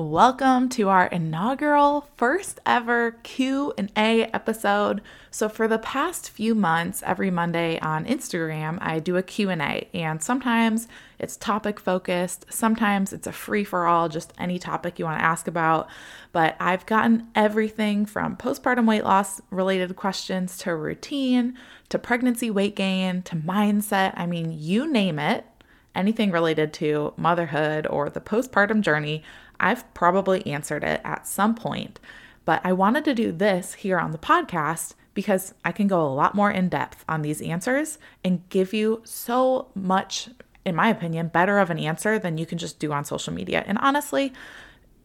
Welcome to our inaugural first ever Q&A episode. So for the past few months, every Monday on Instagram, I do a Q&A and sometimes it's topic focused, sometimes it's a free for all, just any topic you want to ask about, but I've gotten everything from postpartum weight loss related questions to routine, to pregnancy weight gain, to mindset, I mean, you name it anything related to motherhood or the postpartum journey, I've probably answered it at some point. But I wanted to do this here on the podcast because I can go a lot more in depth on these answers and give you so much, in my opinion, better of an answer than you can just do on social media. And honestly,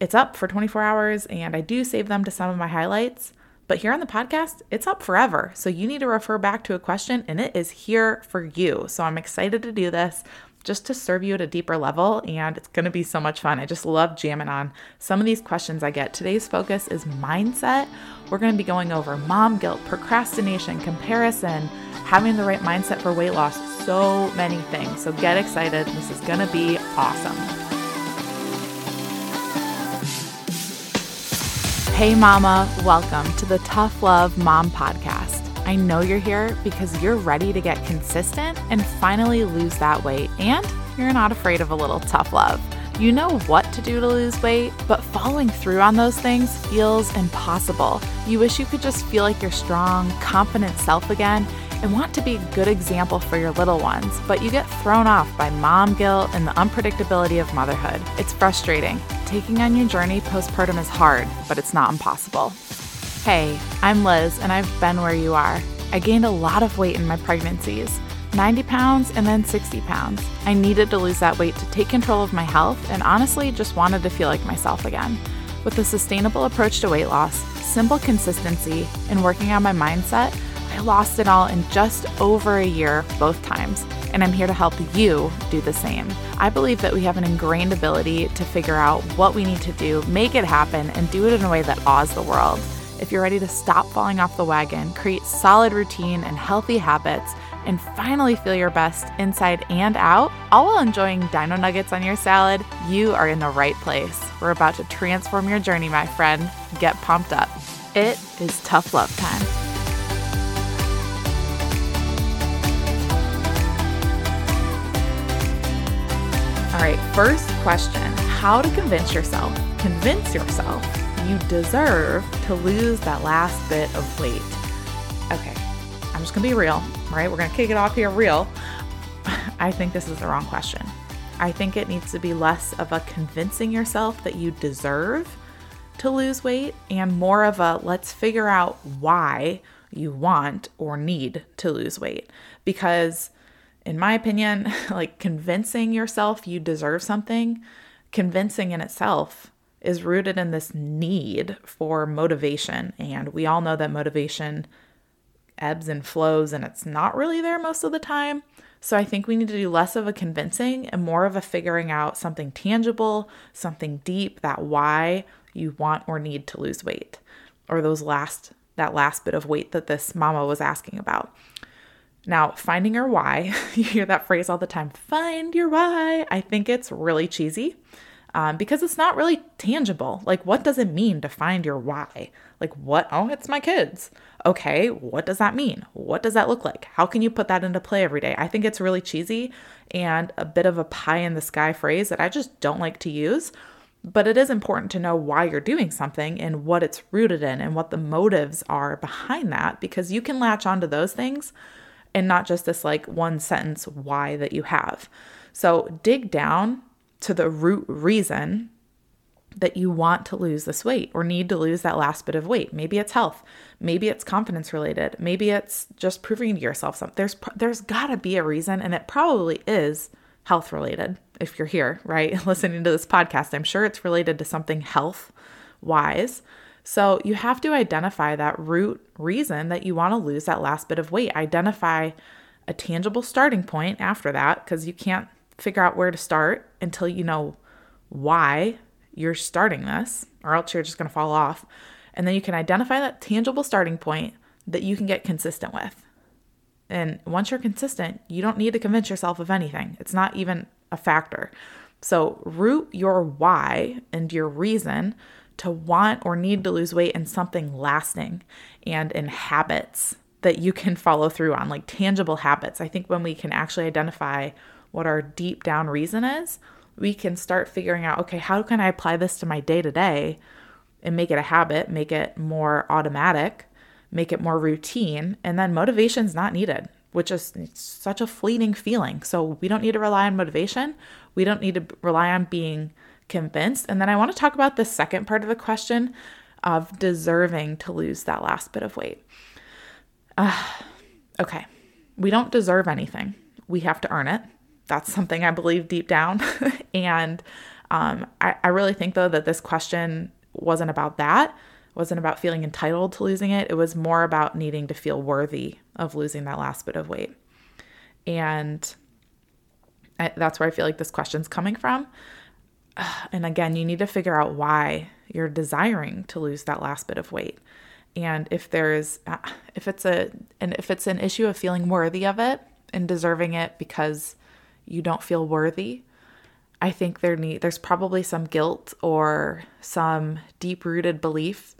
it's up for 24 hours and I do save them to some of my highlights. But here on the podcast, it's up forever. So you need to refer back to a question and it is here for you. So I'm excited to do this just to serve you at a deeper level. And it's going to be so much fun. I just love jamming on some of these questions I get. Today's focus is mindset. We're going to be going over mom guilt, procrastination, comparison, having the right mindset for weight loss, so many things. So get excited. This is going to be awesome. Hey, Mama, welcome to the Tough Love Mom Podcast. I know you're here because you're ready to get consistent and finally lose that weight, and you're not afraid of a little tough love. You know what to do to lose weight, but following through on those things feels impossible. You wish you could just feel like your strong, confident self again and want to be a good example for your little ones, but you get thrown off by mom guilt and the unpredictability of motherhood. It's frustrating. Taking on your journey postpartum is hard, but it's not impossible. Hey, I'm Liz, and I've been where you are. I gained a lot of weight in my pregnancies 90 pounds and then 60 pounds. I needed to lose that weight to take control of my health and honestly just wanted to feel like myself again. With a sustainable approach to weight loss, simple consistency, and working on my mindset, I lost it all in just over a year both times, and I'm here to help you do the same. I believe that we have an ingrained ability to figure out what we need to do, make it happen, and do it in a way that awes the world. If you're ready to stop falling off the wagon, create solid routine and healthy habits, and finally feel your best inside and out, all while enjoying dino nuggets on your salad, you are in the right place. We're about to transform your journey, my friend. Get pumped up. It is tough love time. All right, first question How to convince yourself, convince yourself you deserve to lose that last bit of weight. Okay, I'm just gonna be real, right? We're gonna kick it off here real. I think this is the wrong question. I think it needs to be less of a convincing yourself that you deserve to lose weight and more of a let's figure out why you want or need to lose weight. Because, in my opinion, like convincing yourself you deserve something, convincing in itself is rooted in this need for motivation. And we all know that motivation ebbs and flows and it's not really there most of the time. So I think we need to do less of a convincing and more of a figuring out something tangible, something deep, that why you want or need to lose weight or those last that last bit of weight that this mama was asking about. Now, finding your why, you hear that phrase all the time, find your why. I think it's really cheesy um, because it's not really tangible. Like, what does it mean to find your why? Like, what? Oh, it's my kids. Okay, what does that mean? What does that look like? How can you put that into play every day? I think it's really cheesy and a bit of a pie in the sky phrase that I just don't like to use. But it is important to know why you're doing something and what it's rooted in and what the motives are behind that because you can latch onto those things and not just this like one sentence why that you have. So dig down to the root reason that you want to lose this weight or need to lose that last bit of weight. Maybe it's health, maybe it's confidence related, maybe it's just proving to yourself something. There's there's got to be a reason and it probably is health related if you're here, right? Listening to this podcast, I'm sure it's related to something health wise. So you have to identify that root reason that you want to lose that last bit of weight. Identify a tangible starting point after that because you can't figure out where to start until you know why you're starting this, or else you're just going to fall off. And then you can identify that tangible starting point that you can get consistent with. And once you're consistent, you don't need to convince yourself of anything. It's not even a factor. So, root your why and your reason to want or need to lose weight in something lasting and in habits that you can follow through on, like tangible habits. I think when we can actually identify what our deep down reason is, we can start figuring out okay, how can I apply this to my day to day and make it a habit, make it more automatic, make it more routine, and then motivation's not needed, which is such a fleeting feeling. So we don't need to rely on motivation. We don't need to rely on being convinced. And then I want to talk about the second part of the question of deserving to lose that last bit of weight. Uh, okay, we don't deserve anything, we have to earn it. That's something I believe deep down. and um, I, I really think, though, that this question wasn't about that, wasn't about feeling entitled to losing it. It was more about needing to feel worthy of losing that last bit of weight. And I, that's where I feel like this question's coming from. And again, you need to figure out why you're desiring to lose that last bit of weight. And if there's uh, if it's a and if it's an issue of feeling worthy of it and deserving it because you don't feel worthy, I think there need there's probably some guilt or some deep-rooted belief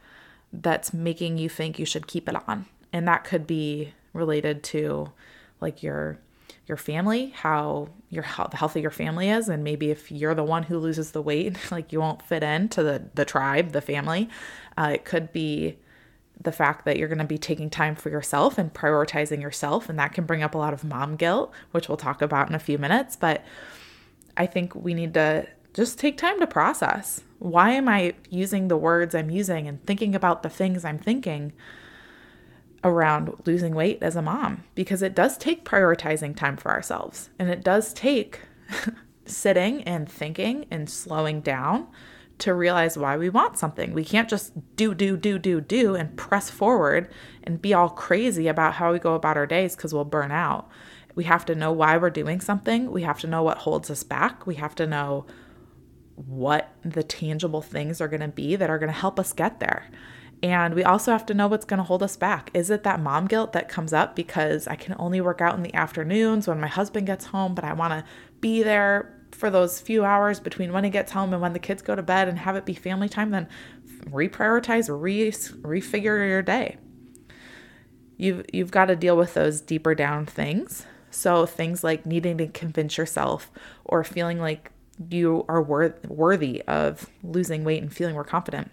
that's making you think you should keep it on. And that could be related to like your your family, how your how the healthy your family is, and maybe if you're the one who loses the weight, like you won't fit into the the tribe, the family. Uh, it could be the fact that you're going to be taking time for yourself and prioritizing yourself, and that can bring up a lot of mom guilt, which we'll talk about in a few minutes. But I think we need to just take time to process. Why am I using the words I'm using and thinking about the things I'm thinking? around losing weight as a mom because it does take prioritizing time for ourselves and it does take sitting and thinking and slowing down to realize why we want something. We can't just do, do, do, do, do and press forward and be all crazy about how we go about our days because we'll burn out. We have to know why we're doing something. We have to know what holds us back. We have to know what the tangible things are going to be that are going to help us get there. And we also have to know what's going to hold us back. Is it that mom guilt that comes up because I can only work out in the afternoons when my husband gets home, but I want to be there for those few hours between when he gets home and when the kids go to bed and have it be family time? Then reprioritize, re refigure your day. You've you've got to deal with those deeper down things. So things like needing to convince yourself or feeling like you are wor- worthy of losing weight and feeling more confident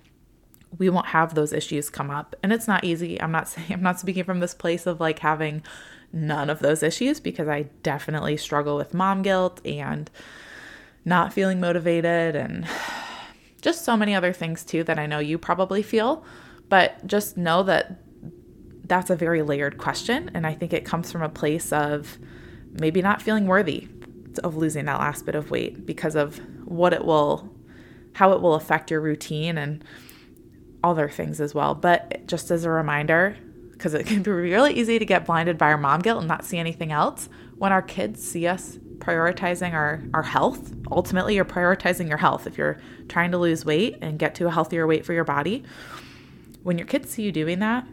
we won't have those issues come up. And it's not easy. I'm not saying I'm not speaking from this place of like having none of those issues because I definitely struggle with mom guilt and not feeling motivated and just so many other things too that I know you probably feel. But just know that that's a very layered question. And I think it comes from a place of maybe not feeling worthy of losing that last bit of weight because of what it will, how it will affect your routine and other things as well. But just as a reminder, because it can be really easy to get blinded by our mom guilt and not see anything else, when our kids see us prioritizing our, our health, ultimately, you're prioritizing your health. If you're trying to lose weight and get to a healthier weight for your body, when your kids see you doing that,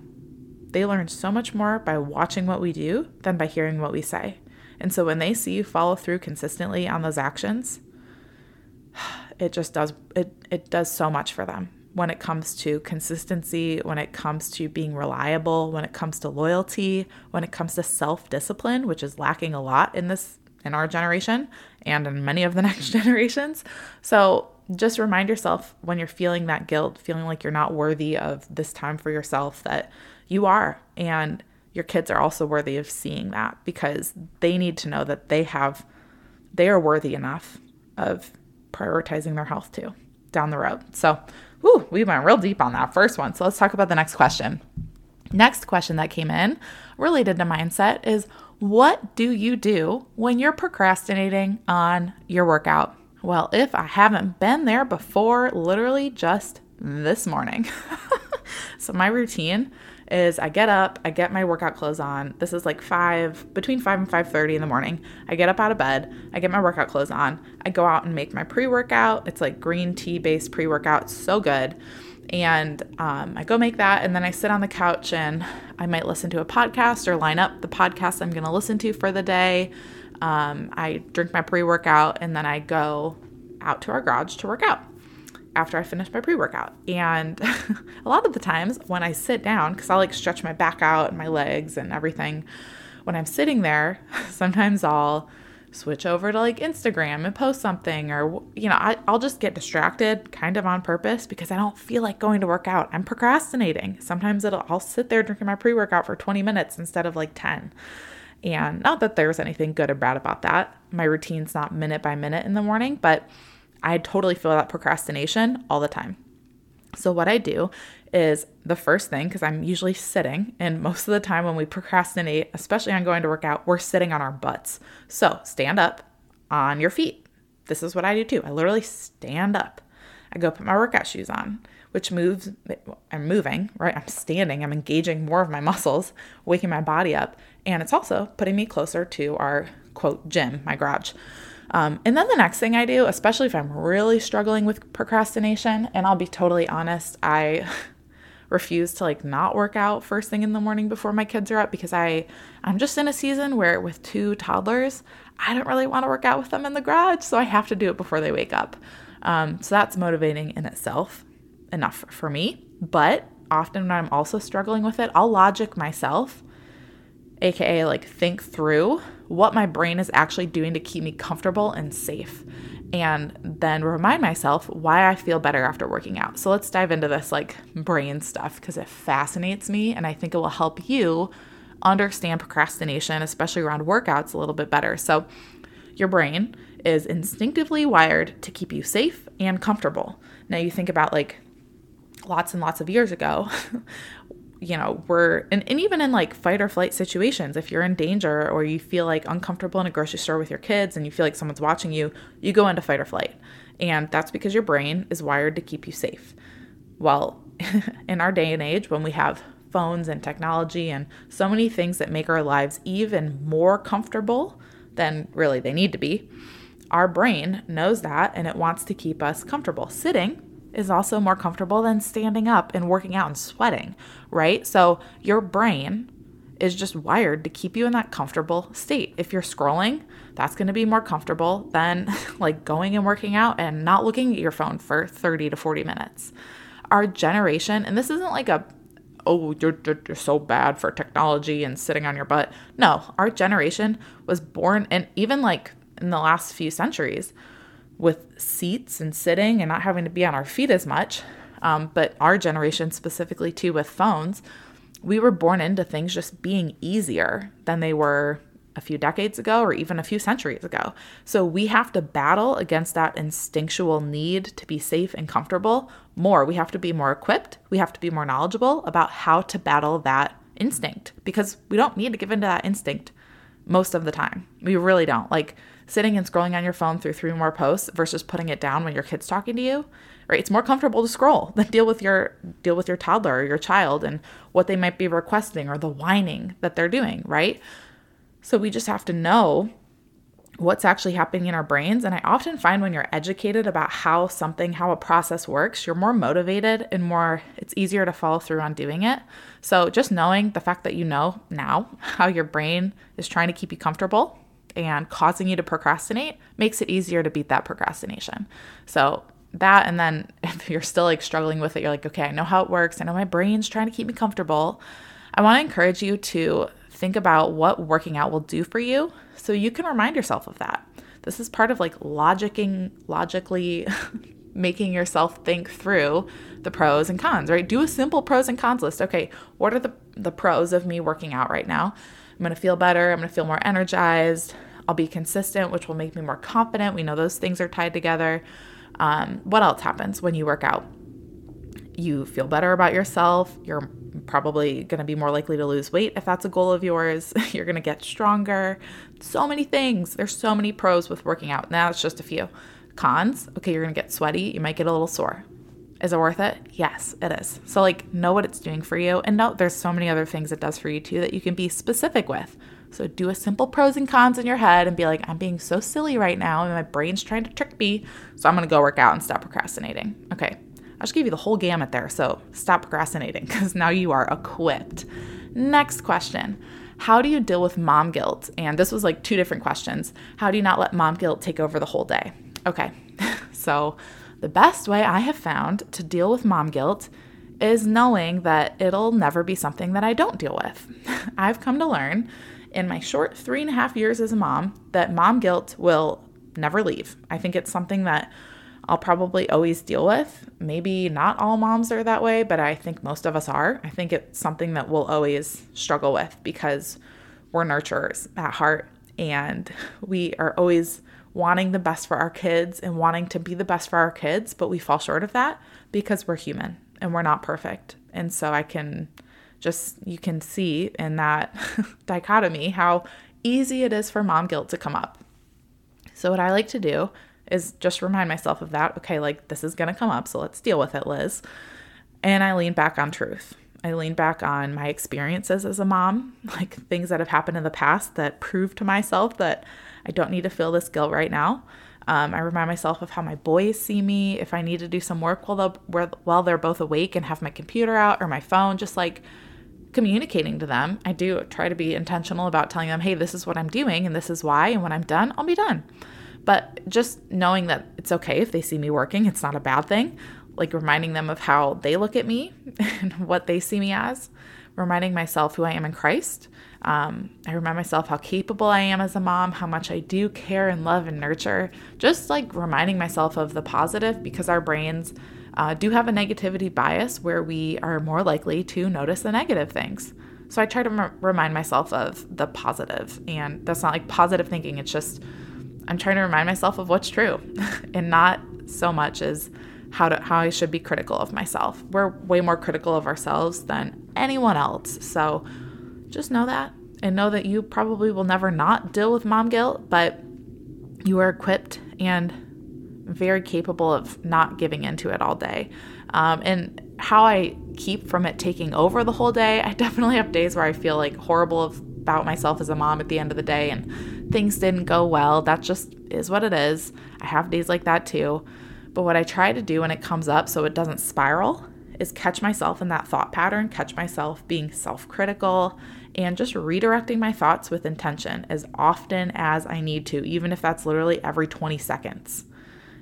they learn so much more by watching what we do than by hearing what we say. And so when they see you follow through consistently on those actions, it just does it it does so much for them when it comes to consistency, when it comes to being reliable, when it comes to loyalty, when it comes to self-discipline, which is lacking a lot in this in our generation and in many of the next generations. So, just remind yourself when you're feeling that guilt, feeling like you're not worthy of this time for yourself that you are and your kids are also worthy of seeing that because they need to know that they have they are worthy enough of prioritizing their health too down the road. So, whew, we went real deep on that first one. So let's talk about the next question. Next question that came in related to mindset is what do you do when you're procrastinating on your workout? Well, if I haven't been there before, literally just this morning. so my routine is I get up, I get my workout clothes on. This is like 5 between 5 and 5:30 in the morning. I get up out of bed, I get my workout clothes on. I go out and make my pre-workout. It's like green tea based pre-workout, so good. And um, I go make that, and then I sit on the couch and I might listen to a podcast or line up the podcast I'm going to listen to for the day. Um, I drink my pre workout and then I go out to our garage to work out after I finish my pre workout. And a lot of the times when I sit down, because I like stretch my back out and my legs and everything, when I'm sitting there, sometimes I'll switch over to like Instagram and post something, or, you know, I, will just get distracted kind of on purpose because I don't feel like going to work out. I'm procrastinating. Sometimes it'll, I'll sit there drinking my pre workout for 20 minutes instead of like 10. And not that there's anything good or bad about that. My routine's not minute by minute in the morning, but I totally feel that procrastination all the time. So, what I do is the first thing, because I'm usually sitting, and most of the time when we procrastinate, especially on going to work out, we're sitting on our butts. So, stand up on your feet. This is what I do too. I literally stand up. I go put my workout shoes on, which moves, I'm moving, right? I'm standing, I'm engaging more of my muscles, waking my body up. And it's also putting me closer to our quote gym, my garage. Um, and then the next thing I do, especially if I'm really struggling with procrastination, and I'll be totally honest, I refuse to like not work out first thing in the morning before my kids are up because I I'm just in a season where with two toddlers, I don't really want to work out with them in the garage, so I have to do it before they wake up. Um, so that's motivating in itself, enough for me. But often when I'm also struggling with it, I'll logic myself, aka like think through what my brain is actually doing to keep me comfortable and safe. And then remind myself why I feel better after working out. So let's dive into this like brain stuff because it fascinates me and I think it will help you understand procrastination, especially around workouts, a little bit better. So, your brain is instinctively wired to keep you safe and comfortable. Now, you think about like lots and lots of years ago you know, we're, and, and even in like fight or flight situations, if you're in danger or you feel like uncomfortable in a grocery store with your kids and you feel like someone's watching you, you go into fight or flight. And that's because your brain is wired to keep you safe. Well, in our day and age, when we have phones and technology and so many things that make our lives even more comfortable than really they need to be, our brain knows that and it wants to keep us comfortable. Sitting is also more comfortable than standing up and working out and sweating, right? So your brain is just wired to keep you in that comfortable state. If you're scrolling, that's going to be more comfortable than like going and working out and not looking at your phone for 30 to 40 minutes. Our generation, and this isn't like a oh, you're, you're so bad for technology and sitting on your butt. No, our generation was born, and even like in the last few centuries, with seats and sitting and not having to be on our feet as much. Um, but our generation, specifically too, with phones, we were born into things just being easier than they were a few decades ago or even a few centuries ago. So we have to battle against that instinctual need to be safe and comfortable more. We have to be more equipped. We have to be more knowledgeable about how to battle that instinct because we don't need to give into that instinct most of the time. We really don't. Like sitting and scrolling on your phone through three more posts versus putting it down when your kid's talking to you right? It's more comfortable to scroll than deal with your deal with your toddler or your child and what they might be requesting or the whining that they're doing right? So we just have to know what's actually happening in our brains. And i often find when you're educated about how something how a process works you're more motivated and more it's easier to follow through on doing it. So just knowing the fact that you know now how your brain is trying to keep you comfortable and causing you to procrastinate makes it easier to beat that procrastination. So, that and then if you're still like struggling with it, you're like, okay, I know how it works. I know my brain's trying to keep me comfortable. I want to encourage you to think about what working out will do for you so you can remind yourself of that. This is part of like logicking, logically making yourself think through the pros and cons, right? Do a simple pros and cons list. Okay, what are the, the pros of me working out right now? I'm going to feel better. I'm going to feel more energized. I'll be consistent, which will make me more confident. We know those things are tied together. Um, what else happens when you work out? You feel better about yourself. You're probably going to be more likely to lose weight if that's a goal of yours. You're going to get stronger. So many things. There's so many pros with working out. Now it's just a few. Cons, okay, you're going to get sweaty. You might get a little sore. Is it worth it? Yes, it is. So, like, know what it's doing for you. And know there's so many other things it does for you too that you can be specific with. So, do a simple pros and cons in your head and be like, I'm being so silly right now and my brain's trying to trick me. So, I'm going to go work out and stop procrastinating. Okay. I just gave you the whole gamut there. So, stop procrastinating because now you are equipped. Next question How do you deal with mom guilt? And this was like two different questions. How do you not let mom guilt take over the whole day? Okay. So, the best way I have found to deal with mom guilt is knowing that it'll never be something that I don't deal with. I've come to learn in my short three and a half years as a mom that mom guilt will never leave. I think it's something that I'll probably always deal with. Maybe not all moms are that way, but I think most of us are. I think it's something that we'll always struggle with because we're nurturers at heart and we are always wanting the best for our kids and wanting to be the best for our kids, but we fall short of that because we're human and we're not perfect. And so I can just, you can see in that dichotomy how easy it is for mom guilt to come up. So, what I like to do is just remind myself of that. Okay, like this is going to come up, so let's deal with it, Liz. And I lean back on truth. I lean back on my experiences as a mom, like things that have happened in the past that prove to myself that I don't need to feel this guilt right now. Um, I remind myself of how my boys see me. If I need to do some work while while they're both awake and have my computer out or my phone, just like communicating to them. I do try to be intentional about telling them, hey, this is what I'm doing and this is why. And when I'm done, I'll be done. But just knowing that it's okay if they see me working, it's not a bad thing. Like reminding them of how they look at me and what they see me as, reminding myself who I am in Christ. Um, I remind myself how capable I am as a mom, how much I do care and love and nurture. Just like reminding myself of the positive because our brains uh, do have a negativity bias where we are more likely to notice the negative things. So I try to m- remind myself of the positive, and that's not like positive thinking. It's just I'm trying to remind myself of what's true, and not so much as how to how I should be critical of myself. We're way more critical of ourselves than anyone else. So just know that and know that you probably will never not deal with mom guilt, but you are equipped and very capable of not giving into it all day. Um, and how I keep from it taking over the whole day, I definitely have days where I feel like horrible about myself as a mom at the end of the day and things didn't go well. That just is what it is. I have days like that too. But what I try to do when it comes up so it doesn't spiral is catch myself in that thought pattern, catch myself being self critical, and just redirecting my thoughts with intention as often as I need to, even if that's literally every 20 seconds.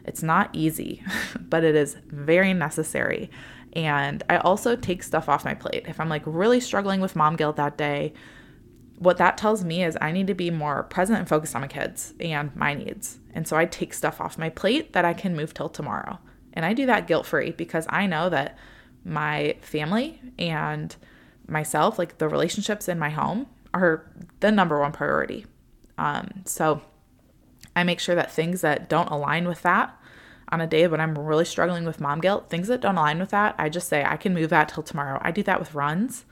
It's not easy, but it is very necessary. And I also take stuff off my plate. If I'm like really struggling with mom guilt that day, what that tells me is I need to be more present and focused on my kids and my needs. And so I take stuff off my plate that I can move till tomorrow. And I do that guilt free because I know that my family and myself, like the relationships in my home, are the number one priority. Um, so I make sure that things that don't align with that on a day when I'm really struggling with mom guilt, things that don't align with that, I just say I can move that till tomorrow. I do that with runs.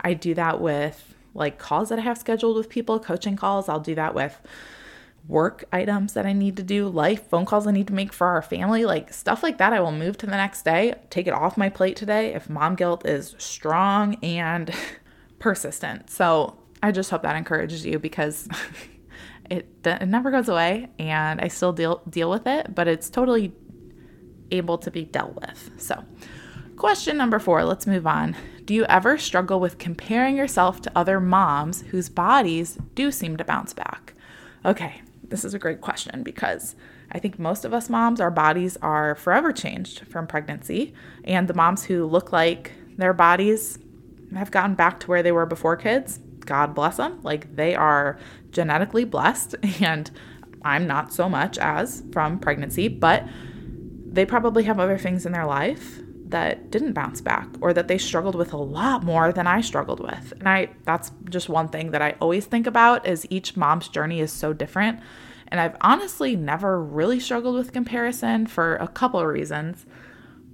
I do that with like calls that I have scheduled with people, coaching calls. I'll do that with work items that I need to do, life phone calls I need to make for our family, like stuff like that. I will move to the next day, take it off my plate today if mom guilt is strong and persistent. So I just hope that encourages you because it, it never goes away and I still deal deal with it, but it's totally able to be dealt with. So, question number 4, let's move on. Do you ever struggle with comparing yourself to other moms whose bodies do seem to bounce back? Okay, this is a great question because I think most of us moms, our bodies are forever changed from pregnancy. And the moms who look like their bodies have gotten back to where they were before kids, God bless them. Like they are genetically blessed, and I'm not so much as from pregnancy, but they probably have other things in their life that didn't bounce back or that they struggled with a lot more than I struggled with. And I that's just one thing that I always think about is each mom's journey is so different. And I've honestly never really struggled with comparison for a couple of reasons.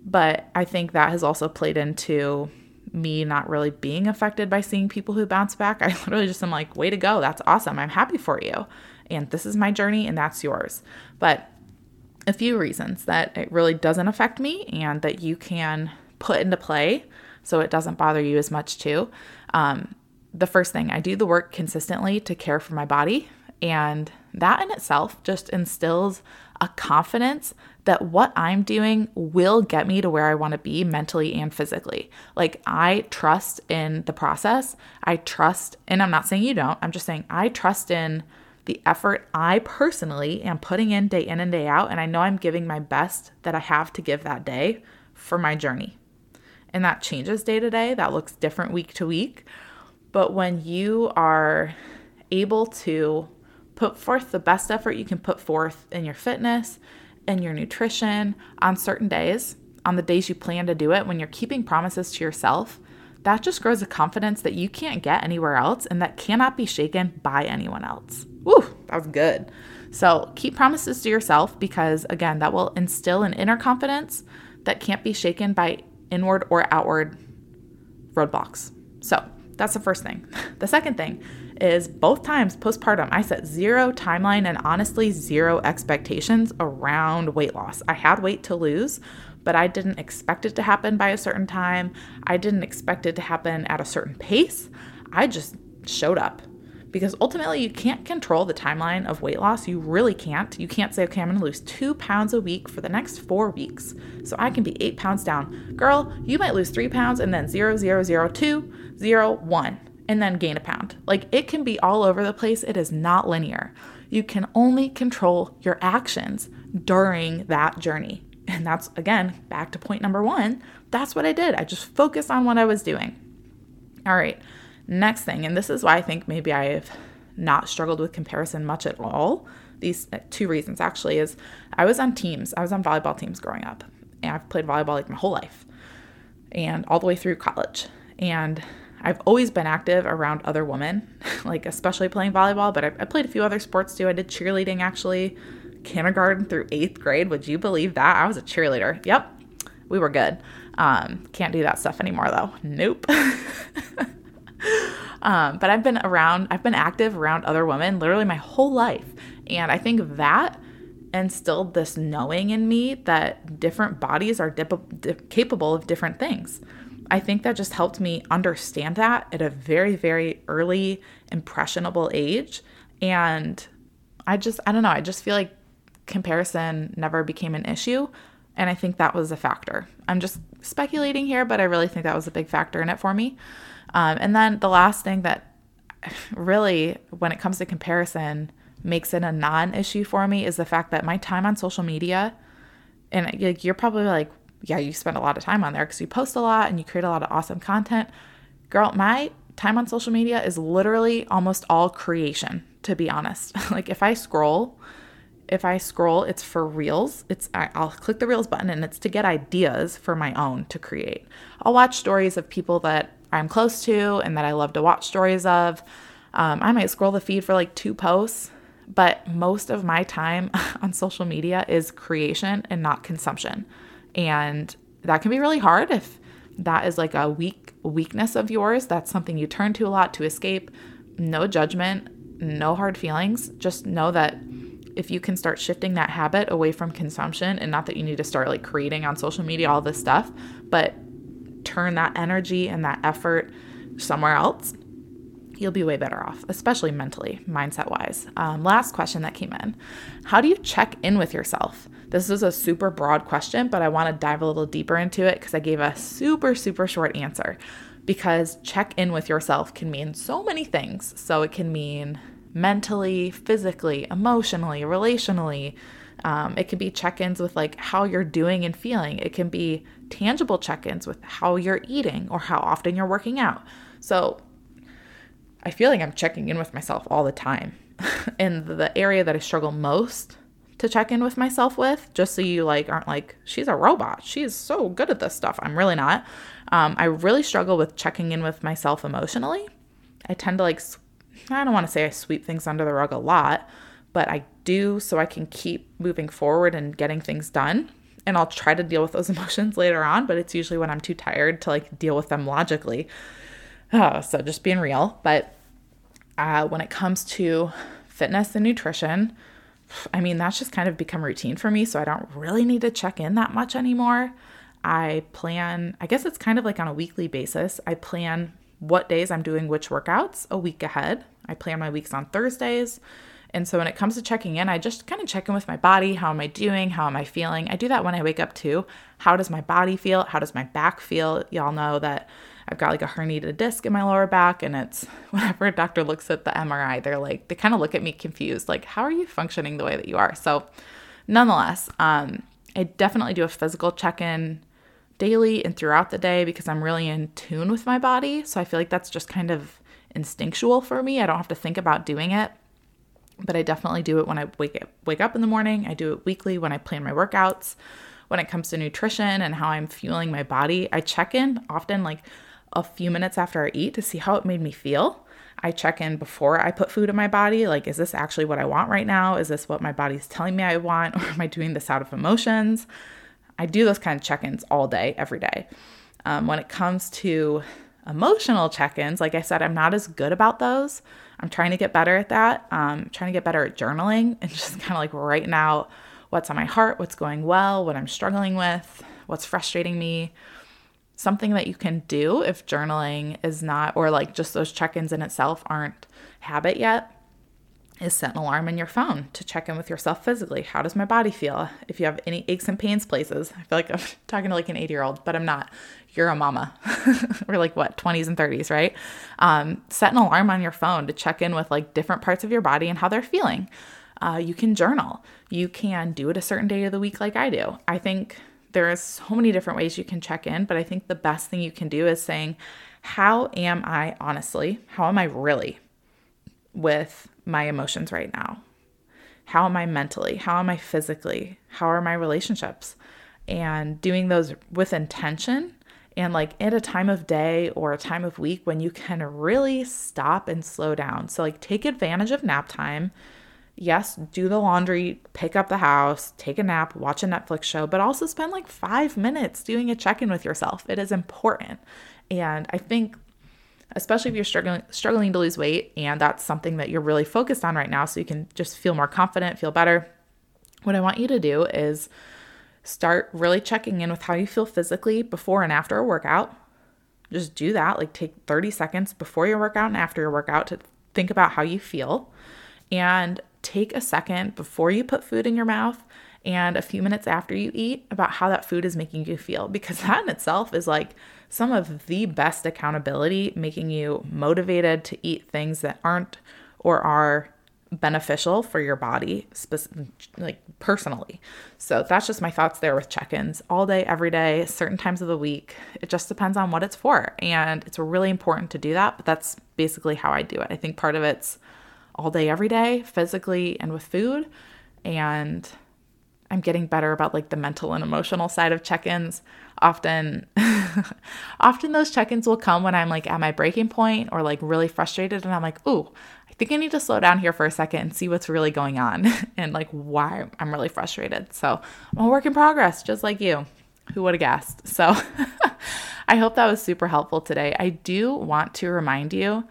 But I think that has also played into me not really being affected by seeing people who bounce back. I literally just am like, way to go. That's awesome. I'm happy for you. And this is my journey and that's yours. But a few reasons that it really doesn't affect me and that you can put into play so it doesn't bother you as much too. Um, the first thing, I do the work consistently to care for my body, and that in itself just instills a confidence that what I'm doing will get me to where I want to be mentally and physically. Like, I trust in the process. I trust, and I'm not saying you don't, I'm just saying I trust in the effort I personally am putting in day in and day out, and I know I'm giving my best that I have to give that day for my journey. And that changes day to day, that looks different week to week. But when you are able to put forth the best effort you can put forth in your fitness and your nutrition on certain days, on the days you plan to do it, when you're keeping promises to yourself, that just grows a confidence that you can't get anywhere else and that cannot be shaken by anyone else. Woo, that was good. So keep promises to yourself because, again, that will instill an inner confidence that can't be shaken by inward or outward roadblocks. So that's the first thing. The second thing is both times postpartum, I set zero timeline and honestly zero expectations around weight loss. I had weight to lose, but I didn't expect it to happen by a certain time. I didn't expect it to happen at a certain pace. I just showed up because ultimately you can't control the timeline of weight loss. You really can't. You can't say, okay, I'm gonna lose two pounds a week for the next four weeks. So I can be eight pounds down. Girl, you might lose three pounds and then zero, zero, zero, two, zero, one, and then gain a pound. Like it can be all over the place. It is not linear. You can only control your actions during that journey. And that's again back to point number one. That's what I did. I just focused on what I was doing. All right, next thing, and this is why I think maybe I've not struggled with comparison much at all. These uh, two reasons actually is I was on teams, I was on volleyball teams growing up, and I've played volleyball like my whole life and all the way through college. And I've always been active around other women, like especially playing volleyball, but I, I played a few other sports too. I did cheerleading actually kindergarten through eighth grade. Would you believe that? I was a cheerleader. Yep, we were good. Um, can't do that stuff anymore though. Nope. um, but I've been around, I've been active around other women literally my whole life. And I think that instilled this knowing in me that different bodies are dip- dip- capable of different things. I think that just helped me understand that at a very, very early, impressionable age. And I just, I don't know, I just feel like comparison never became an issue. And I think that was a factor. I'm just speculating here, but I really think that was a big factor in it for me. Um, and then the last thing that really, when it comes to comparison, makes it a non issue for me is the fact that my time on social media, and you're probably like, yeah, you spend a lot of time on there because you post a lot and you create a lot of awesome content. Girl, my time on social media is literally almost all creation, to be honest. like if I scroll, if I scroll, it's for reels. It's I, will click the reels button and it's to get ideas for my own to create. I'll watch stories of people that I'm close to and that I love to watch stories of. Um, I might scroll the feed for like two posts, but most of my time on social media is creation and not consumption. And that can be really hard if that is like a weak weakness of yours. That's something you turn to a lot to escape. No judgment, no hard feelings. Just know that if you can start shifting that habit away from consumption and not that you need to start like creating on social media all this stuff, but turn that energy and that effort somewhere else, you'll be way better off, especially mentally, mindset wise. Um, last question that came in How do you check in with yourself? This is a super broad question, but I want to dive a little deeper into it because I gave a super, super short answer. Because check in with yourself can mean so many things. So it can mean mentally, physically, emotionally, relationally. Um, it can be check ins with like how you're doing and feeling. It can be tangible check ins with how you're eating or how often you're working out. So I feel like I'm checking in with myself all the time. and the area that I struggle most to check in with myself with, just so you like aren't like, she's a robot. She's so good at this stuff. I'm really not. Um, I really struggle with checking in with myself emotionally. I tend to like, I don't want to say I sweep things under the rug a lot, but I do so I can keep moving forward and getting things done. And I'll try to deal with those emotions later on, but it's usually when I'm too tired to like deal with them logically. Oh, so just being real. But uh, when it comes to fitness and nutrition, I mean, that's just kind of become routine for me. So I don't really need to check in that much anymore. I plan, I guess it's kind of like on a weekly basis. I plan what days I'm doing which workouts a week ahead. I plan my weeks on Thursdays. And so when it comes to checking in, I just kind of check in with my body. How am I doing? How am I feeling? I do that when I wake up too. How does my body feel? How does my back feel? Y'all know that I've got like a herniated disc in my lower back, and it's whenever a doctor looks at the MRI, they're like, they kind of look at me confused, like, how are you functioning the way that you are? So, nonetheless, um, I definitely do a physical check in daily and throughout the day because I'm really in tune with my body. So, I feel like that's just kind of instinctual for me. I don't have to think about doing it. But I definitely do it when I wake up, wake up in the morning. I do it weekly when I plan my workouts. When it comes to nutrition and how I'm fueling my body, I check in often like a few minutes after I eat to see how it made me feel. I check in before I put food in my body. Like, is this actually what I want right now? Is this what my body's telling me I want? Or am I doing this out of emotions? I do those kind of check ins all day, every day. Um, when it comes to emotional check ins, like I said, I'm not as good about those. I'm trying to get better at that. Um, trying to get better at journaling and just kind of like writing out what's on my heart, what's going well, what I'm struggling with, what's frustrating me, something that you can do if journaling is not, or like just those check ins in itself aren't habit yet, is set an alarm in your phone to check in with yourself physically. How does my body feel? If you have any aches and pains places, I feel like I'm talking to like an 80 year old, but I'm not. You're a mama. We're like what, 20s and 30s, right? Um, set an alarm on your phone to check in with like different parts of your body and how they're feeling. Uh, you can journal. You can do it a certain day of the week, like I do. I think there are so many different ways you can check in, but I think the best thing you can do is saying, How am I honestly? How am I really with my emotions right now? How am I mentally? How am I physically? How are my relationships? And doing those with intention and like at a time of day or a time of week when you can really stop and slow down. So, like, take advantage of nap time yes, do the laundry, pick up the house, take a nap, watch a Netflix show, but also spend like five minutes doing a check in with yourself. It is important. And I think, especially if you're struggling, struggling to lose weight and that's something that you're really focused on right now, so you can just feel more confident, feel better, what I want you to do is start really checking in with how you feel physically before and after a workout. Just do that. Like take 30 seconds before your workout and after your workout to think about how you feel. And take a second before you put food in your mouth and a few minutes after you eat about how that food is making you feel because that in itself is like some of the best accountability, making you motivated to eat things that aren't or are beneficial for your body like personally so that's just my thoughts there with check-ins all day every day certain times of the week it just depends on what it's for and it's really important to do that but that's basically how i do it i think part of it's all day, every day, physically and with food. And I'm getting better about like the mental and emotional side of check-ins. Often often those check-ins will come when I'm like at my breaking point or like really frustrated and I'm like, "Ooh, I think I need to slow down here for a second and see what's really going on and like why I'm really frustrated." So, I'm a work in progress just like you. Who would have guessed? So, I hope that was super helpful today. I do want to remind you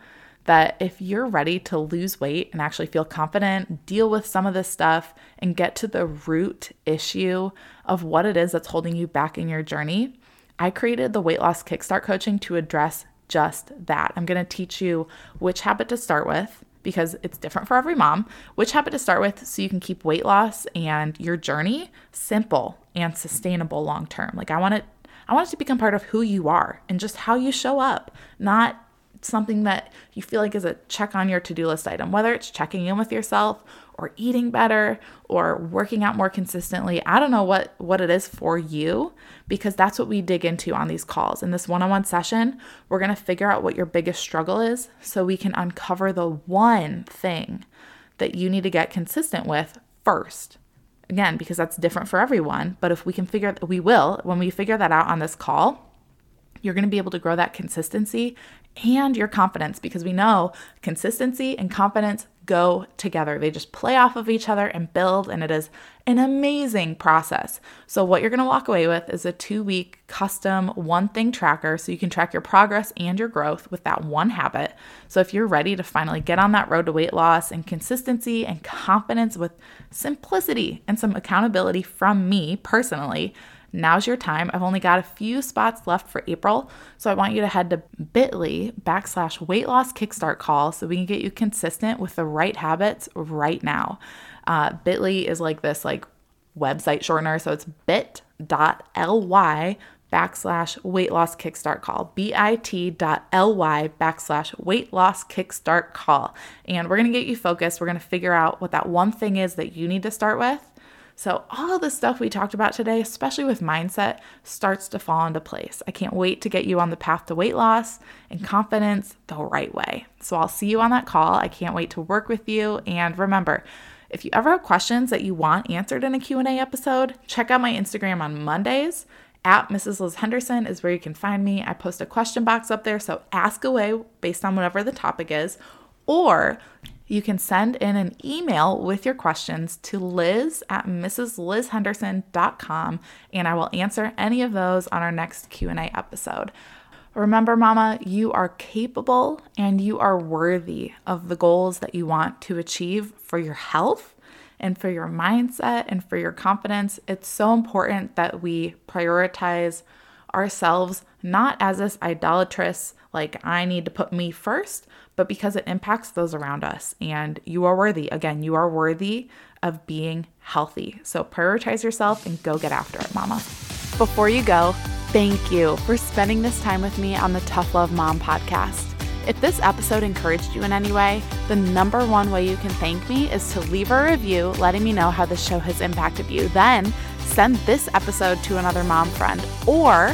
that if you're ready to lose weight and actually feel confident, deal with some of this stuff, and get to the root issue of what it is that's holding you back in your journey, I created the Weight Loss Kickstart coaching to address just that. I'm to teach you which habit to start with because it's different for every mom, which habit to start with so you can keep weight loss and your journey simple and sustainable long term. Like I want it I want it to become part of who you are and just how you show up, not something that you feel like is a check on your to do list item, whether it's checking in with yourself or eating better or working out more consistently. I don't know what, what it is for you because that's what we dig into on these calls. In this one on one session, we're going to figure out what your biggest struggle is so we can uncover the one thing that you need to get consistent with first. Again, because that's different for everyone. But if we can figure, we will, when we figure that out on this call, you're going to be able to grow that consistency and your confidence because we know consistency and confidence go together. They just play off of each other and build, and it is an amazing process. So, what you're gonna walk away with is a two week custom one thing tracker so you can track your progress and your growth with that one habit. So, if you're ready to finally get on that road to weight loss and consistency and confidence with simplicity and some accountability from me personally, now's your time. I've only got a few spots left for April, so I want you to head to bit.ly backslash weight loss kickstart call so we can get you consistent with the right habits right now. Uh, bit.ly is like this like website shortener, so it's bit.ly backslash weight loss kickstart call bit.ly backslash weight loss kickstart call and we're going to get you focused we're going to figure out what that one thing is that you need to start with so all of the stuff we talked about today especially with mindset starts to fall into place i can't wait to get you on the path to weight loss and confidence the right way so i'll see you on that call i can't wait to work with you and remember if you ever have questions that you want answered in a Q&A episode, check out my Instagram on Mondays at Mrs. Liz Henderson is where you can find me. I post a question box up there, so ask away based on whatever the topic is. Or you can send in an email with your questions to liz at mrslizhenderson.com and I will answer any of those on our next Q&A episode. Remember, Mama, you are capable and you are worthy of the goals that you want to achieve for your health and for your mindset and for your confidence. It's so important that we prioritize ourselves not as this idolatrous, like, I need to put me first, but because it impacts those around us. And you are worthy. Again, you are worthy of being healthy. So prioritize yourself and go get after it, mama. Before you go, thank you for spending this time with me on the Tough Love Mom podcast. If this episode encouraged you in any way, the number one way you can thank me is to leave a review letting me know how the show has impacted you. Then send this episode to another mom friend or